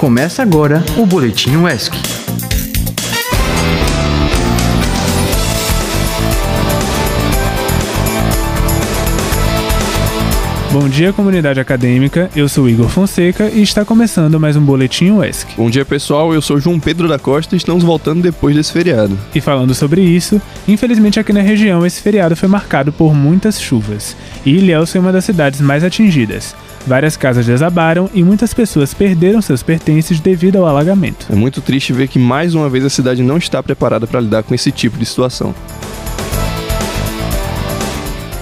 Começa agora o Boletim UESC. Bom dia, comunidade acadêmica. Eu sou Igor Fonseca e está começando mais um Boletim UESC. Bom dia, pessoal. Eu sou João Pedro da Costa e estamos voltando depois desse feriado. E falando sobre isso, infelizmente aqui na região esse feriado foi marcado por muitas chuvas. E Ilhéus foi uma das cidades mais atingidas. Várias casas desabaram e muitas pessoas perderam seus pertences devido ao alagamento. É muito triste ver que mais uma vez a cidade não está preparada para lidar com esse tipo de situação.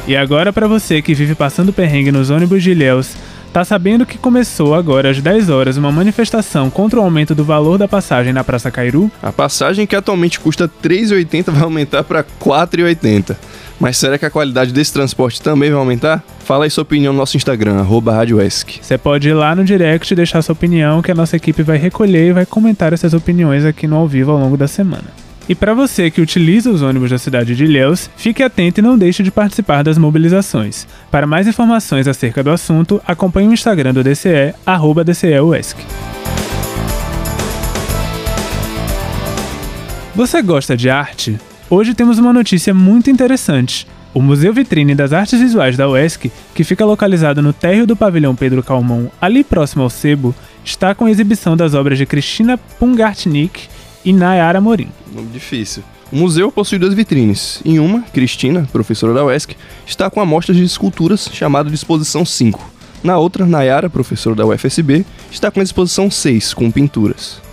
E agora para você que vive passando perrengue nos ônibus de Ilhéus, tá sabendo que começou agora às 10 horas uma manifestação contra o aumento do valor da passagem na Praça Cairu? A passagem que atualmente custa R$ 3,80 vai aumentar para R$ 4,80. Mas será que a qualidade desse transporte também vai aumentar? Fala aí sua opinião no nosso Instagram, RadioESC. Você pode ir lá no direct e deixar sua opinião que a nossa equipe vai recolher e vai comentar essas opiniões aqui no ao vivo ao longo da semana. E para você que utiliza os ônibus da cidade de Ilhéus, fique atento e não deixe de participar das mobilizações. Para mais informações acerca do assunto, acompanhe o Instagram do DCE, arroba DCEUESC. Você gosta de arte? Hoje temos uma notícia muito interessante. O Museu Vitrine das Artes Visuais da UESC, que fica localizado no térreo do pavilhão Pedro Calmon, ali próximo ao Sebo, está com a exibição das obras de Cristina Pungartnik e Nayara Morim. Nome difícil. O museu possui duas vitrines. Em uma, Cristina, professora da UESC, está com amostras de esculturas chamada de Exposição 5. Na outra, Nayara, professora da UFSB, está com a Exposição 6, com pinturas.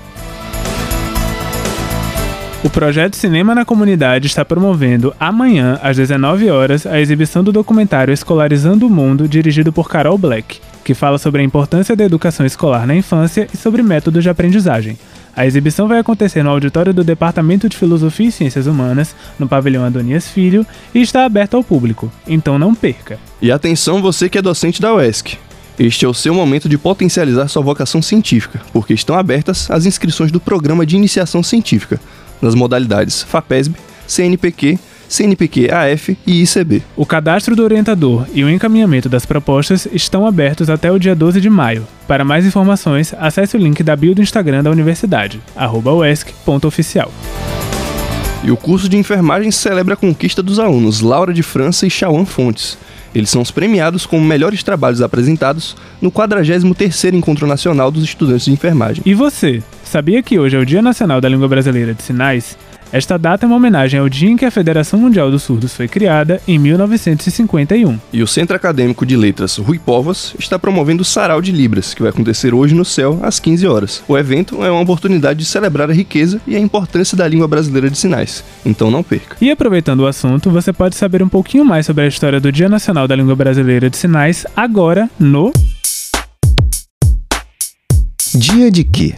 O projeto Cinema na Comunidade está promovendo amanhã, às 19 horas, a exibição do documentário Escolarizando o Mundo, dirigido por Carol Black, que fala sobre a importância da educação escolar na infância e sobre métodos de aprendizagem. A exibição vai acontecer no auditório do Departamento de Filosofia e Ciências Humanas, no pavilhão Adonias Filho, e está aberto ao público, então não perca. E atenção você que é docente da UESC. Este é o seu momento de potencializar sua vocação científica, porque estão abertas as inscrições do Programa de Iniciação Científica, nas modalidades FAPESB, CNPq, CNPq AF e ICB. O cadastro do orientador e o encaminhamento das propostas estão abertos até o dia 12 de maio. Para mais informações, acesse o link da bio do Instagram da universidade, uesc.oficial. E o curso de enfermagem celebra a conquista dos alunos Laura de França e Chauan Fontes. Eles são os premiados como melhores trabalhos apresentados no 43º Encontro Nacional dos Estudantes de Enfermagem. E você, sabia que hoje é o Dia Nacional da Língua Brasileira de Sinais? Esta data é uma homenagem ao dia em que a Federação Mundial dos Surdos foi criada, em 1951. E o Centro Acadêmico de Letras Rui Povas está promovendo o Sarau de Libras, que vai acontecer hoje no céu, às 15 horas. O evento é uma oportunidade de celebrar a riqueza e a importância da língua brasileira de sinais, então não perca. E aproveitando o assunto, você pode saber um pouquinho mais sobre a história do Dia Nacional da Língua Brasileira de Sinais agora no. Dia de quê?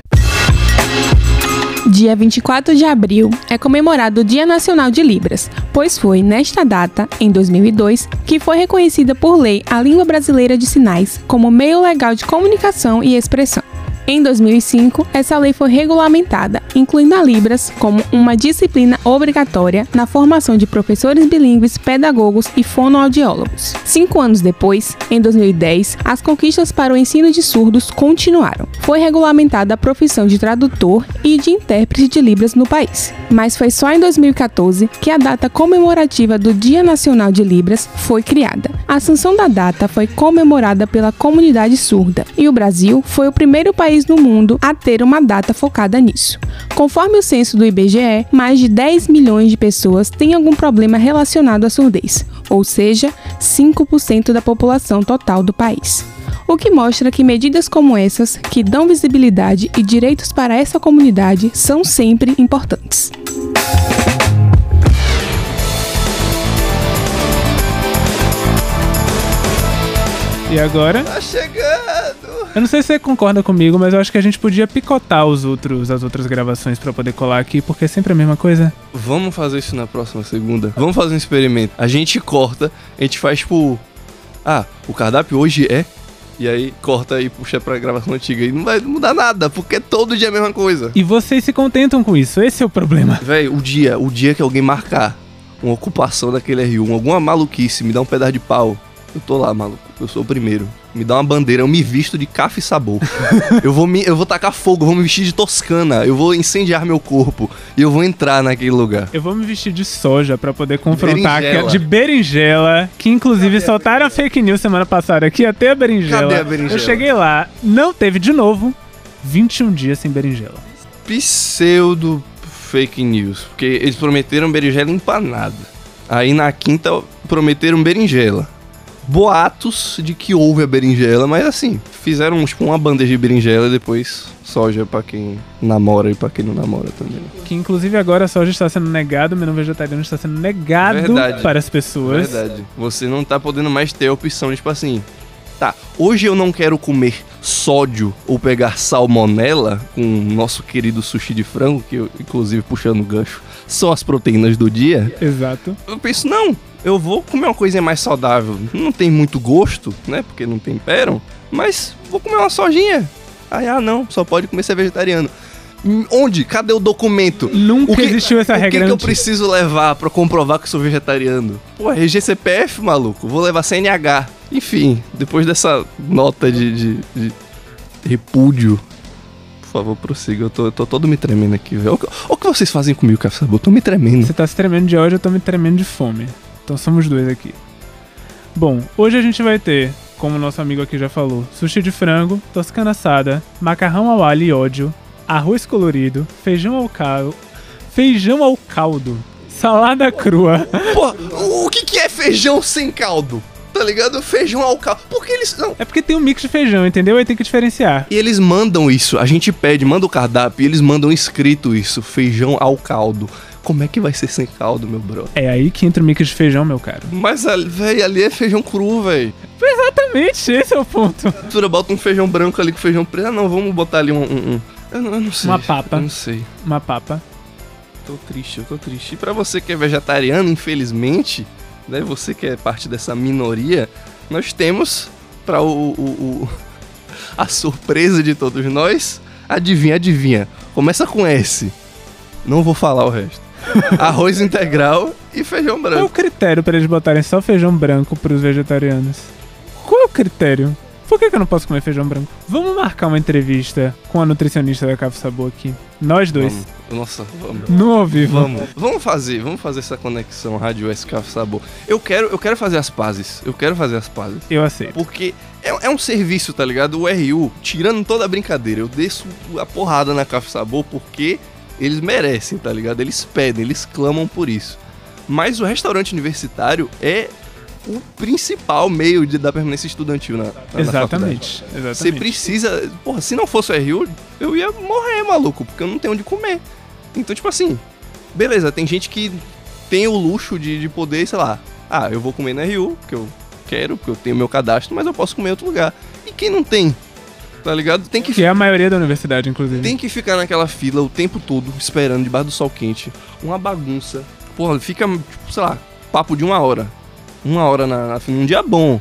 Dia 24 de abril é comemorado o Dia Nacional de Libras, pois foi nesta data, em 2002, que foi reconhecida por lei a língua brasileira de sinais como meio legal de comunicação e expressão. Em 2005, essa lei foi regulamentada, incluindo a Libras como uma disciplina obrigatória na formação de professores bilíngues, pedagogos e fonoaudiólogos. Cinco anos depois, em 2010, as conquistas para o ensino de surdos continuaram. Foi regulamentada a profissão de tradutor e de intérprete de Libras no país. Mas foi só em 2014 que a data comemorativa do Dia Nacional de Libras foi criada. A sanção da data foi comemorada pela comunidade surda e o Brasil foi o primeiro país no mundo a ter uma data focada nisso. Conforme o censo do IBGE, mais de 10 milhões de pessoas têm algum problema relacionado à surdez, ou seja, 5% da população total do país. O que mostra que medidas como essas, que dão visibilidade e direitos para essa comunidade, são sempre importantes. E agora? Tá chegando! Eu não sei se você concorda comigo, mas eu acho que a gente podia picotar os outros, as outras gravações para poder colar aqui, porque é sempre a mesma coisa. Vamos fazer isso na próxima segunda? Vamos fazer um experimento. A gente corta, a gente faz tipo. Ah, o cardápio hoje é. E aí corta e puxa pra gravação antiga. E não vai mudar nada, porque todo dia é a mesma coisa. E vocês se contentam com isso, esse é o problema. Véi, o dia, o dia que alguém marcar uma ocupação daquele R1, alguma maluquice, me dá um pedaço de pau. Eu tô lá, maluco. Eu sou o primeiro. Me dá uma bandeira, eu me visto de café e sabor. eu, vou me, eu vou tacar fogo, eu vou me vestir de toscana, eu vou incendiar meu corpo e eu vou entrar naquele lugar. Eu vou me vestir de soja pra poder confrontar Berinjela. aquela- de berinjela, que inclusive soltaram a fake news semana passada que ia ter a berinjela. Cadê a berinjela? Eu cheguei lá, não teve de novo. 21 dias sem berinjela. Pseudo fake news. Porque eles prometeram berinjela empanada. Aí na quinta prometeram berinjela. Boatos de que houve a berinjela, mas assim, fizeram tipo uma bandeja de berinjela e depois soja pra quem namora e pra quem não namora também. Que inclusive agora a soja está sendo negado, o menu vegetariano está sendo negado Verdade. para as pessoas. Verdade. Você não tá podendo mais ter a opção, tipo assim. Tá, hoje eu não quero comer sódio ou pegar salmonela com o nosso querido sushi de frango, que eu, inclusive puxando o gancho, são as proteínas do dia. Exato. Eu penso, não, eu vou comer uma coisinha mais saudável. Não tem muito gosto, né? Porque não temperam, mas vou comer uma sojinha. Aí, ah, não, só pode comer ser vegetariano. Onde? Cadê o documento? Nunca O que- existiu essa o que regra que eu preciso levar pra comprovar que eu sou vegetariano? Pô, RGCPF, maluco. Vou levar CNH. Enfim, depois dessa nota de, de- de repúdio, por favor, prossiga. Eu tô, eu tô todo me tremendo aqui, velho. O que- o que vocês fazem comigo, Café Sabor. Eu tô me tremendo. Você tá se tremendo de ódio, eu tô me tremendo de fome. Então somos dois aqui. Bom, hoje a gente vai ter, como nosso amigo aqui já falou, sushi de frango, toscana assada, macarrão ao alho e ódio, arroz colorido, feijão ao caldo, feijão ao caldo, salada crua, Pô, o que, que é feijão sem caldo? Tá ligado? Feijão ao caldo. Por que eles. Não. É porque tem um mix de feijão, entendeu? Aí tem que diferenciar. E eles mandam isso. A gente pede, manda o cardápio e eles mandam escrito isso: feijão ao caldo. Como é que vai ser sem caldo, meu bro? É aí que entra o mix de feijão, meu caro. Mas, velho, ali é feijão cru, velho. Exatamente, esse é o ponto. Mistura, bota um feijão branco ali com feijão preto. Ah, não, vamos botar ali um. um- um- Eu, não, eu não sei. Uma papa. Eu não sei. Uma papa. Tô triste, eu tô triste. E pra você que é vegetariano, infelizmente, né? Você que é parte dessa minoria, nós temos pra o. o- o- a surpresa de todos nós. Adivinha, adivinha. Começa com S. Não vou falar o resto. Arroz integral e feijão Qual é o branco. critério pra eles botarem só feijão branco pros vegetarianos? Qual é o critério? Por que, que eu não posso comer feijão branco? Vamos marcar uma entrevista com a nutricionista da Café Sabor aqui. Nós dois. Vamos. Nossa, vamos. No ao vivo. Vamos, vamos fazer, vamos fazer essa conexão Rádio SK Sabor. Eu quero, eu quero fazer as pazes. Eu quero fazer as pazes. Eu aceito. Porque é, é um serviço, tá ligado? O RU, tirando toda a brincadeira, eu desço a porrada na Café Sabor porque eles merecem, tá ligado? Eles pedem, eles clamam por isso. Mas o restaurante universitário é o principal meio de dar permanência estudantil na, na, na faculdade. Exatamente. Você Exatamente. precisa. Porra, se não fosse o RU, eu ia morrer, maluco, porque eu não tenho onde comer. Então, tipo assim, beleza, tem gente que tem o luxo de, de poder, sei lá, ah, eu vou comer na RU, porque eu quero, porque eu tenho meu cadastro, mas eu posso comer em outro lugar. E quem não tem? Tá ligado? Tem que, Que é a maioria da universidade, inclusive. tem que ficar naquela fila o tempo todo, esperando debaixo do sol quente. Uma bagunça. Porra, fica, tipo, sei lá, papo de uma hora. Uma hora na, na um dia bom.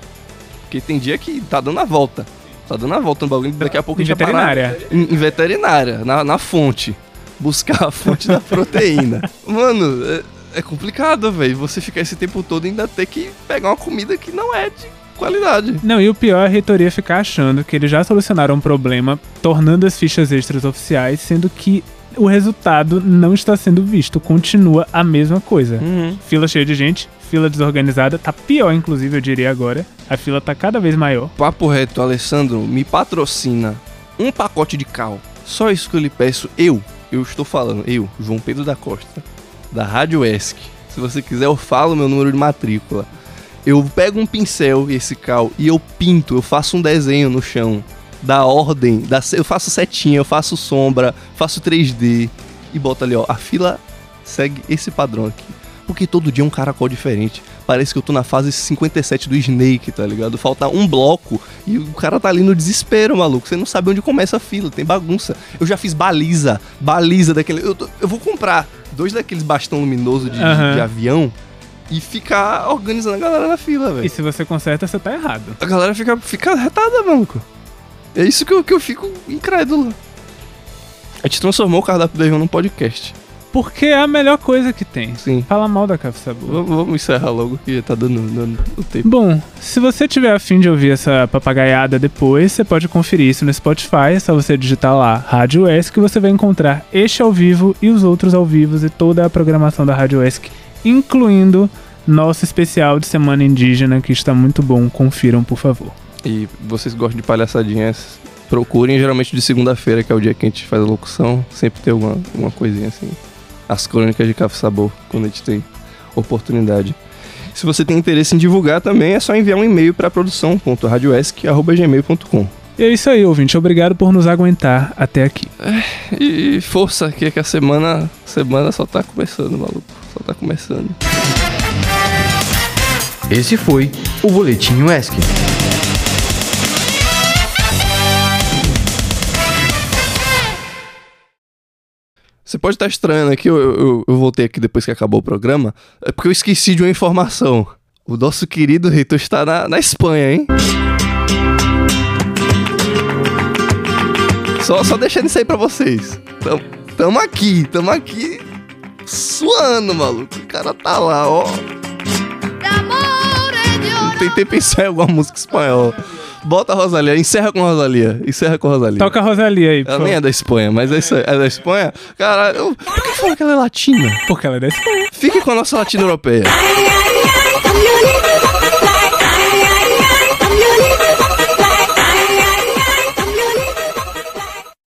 Porque tem dia que tá dando a volta. Tá dando a volta no bagulho, daqui a pouco a Em gente vai parar veterinária. em, em veterinária, na, na fonte. Buscar a fonte da proteína. Mano, é, é complicado, velho. Você ficar esse tempo todo e ainda ter que pegar uma comida que não é de qualidade. Não, e o pior é a reitoria ficar achando que eles já solucionaram um problema, tornando as fichas extras oficiais, sendo que o resultado não está sendo visto. Continua a mesma coisa. Fila cheia de gente, fila desorganizada, tá pior, inclusive, eu diria agora. A fila tá cada vez maior. Papo reto, Alessandro, me patrocina um pacote de cal. Só isso que eu lhe peço. Eu, eu estou falando, eu, João Pedro da Costa, da Rádio ESC. Se você quiser, eu falo meu número de matrícula. Eu pego um pincel e esse cal e eu pinto, eu faço um desenho no chão da ordem, da, eu faço setinha, eu faço sombra, faço 3D e boto ali, ó, a fila segue esse padrão aqui. Porque todo dia é um caracol diferente. Parece que eu tô na fase 57 do Snake, tá ligado? Falta um bloco e o cara tá ali no desespero, maluco. Você não sabe onde começa a fila, tem bagunça. Eu já fiz baliza, baliza daquele. Eu, eu vou comprar dois daqueles bastão luminoso de, de- Aham. de avião e ficar organizando a galera na fila, E velho. se você conserta, você tá errado. A galera fica, fica retada, maluco. É isso que eu, que eu fico incrédulo. A gente transformou o cardápio do avião num podcast. Porque é a melhor coisa que tem. Sim. Fala mal da Café Sabor. Vamos, vamos encerrar logo que tá dando, dando o tempo. Bom, se você tiver afim de ouvir essa papagaiada depois, você pode conferir isso no Spotify. É só você digitar lá Rádio ESC que você vai encontrar este ao vivo e os outros ao vivo e toda a programação da Rádio ESC, incluindo nosso especial de Semana Indígena, que está muito bom. Confiram, por favor. E vocês gostam de palhaçadinhas, procurem geralmente de segunda-feira, que é o dia que a gente faz a locução. Sempre tem alguma, alguma coisinha assim. As crônicas de Café Sabor, quando a gente tem oportunidade. Se você tem interesse em divulgar também, é só enviar um e-mail para produção.radioesc.gmail.com. E é isso aí, ouvinte. Obrigado por nos aguentar até aqui. E força, que, é que a semana, semana só tá começando, maluco. Só tá começando. Esse foi o Boletim UESC. Você pode estar estranhando aqui, eu, eu, eu voltei aqui depois que acabou o programa, é porque eu esqueci de uma informação. O nosso querido reitor está na, na Espanha, hein? Só, só deixando isso aí pra vocês. Tamo, tamo aqui, tamo aqui suando, maluco. O cara tá lá, ó. Tentei pensar em alguma música espanhola. Bota a Rosalia, encerra com a Rosalia. Encerra com a Rosalia. Toca a Rosalia aí, Ela nem é da Espanha, mas é isso aí. É da Espanha? Caralho, eu- por que fala que ela é latina? Porque ela é da Espanha. Fique com a nossa latina europeia.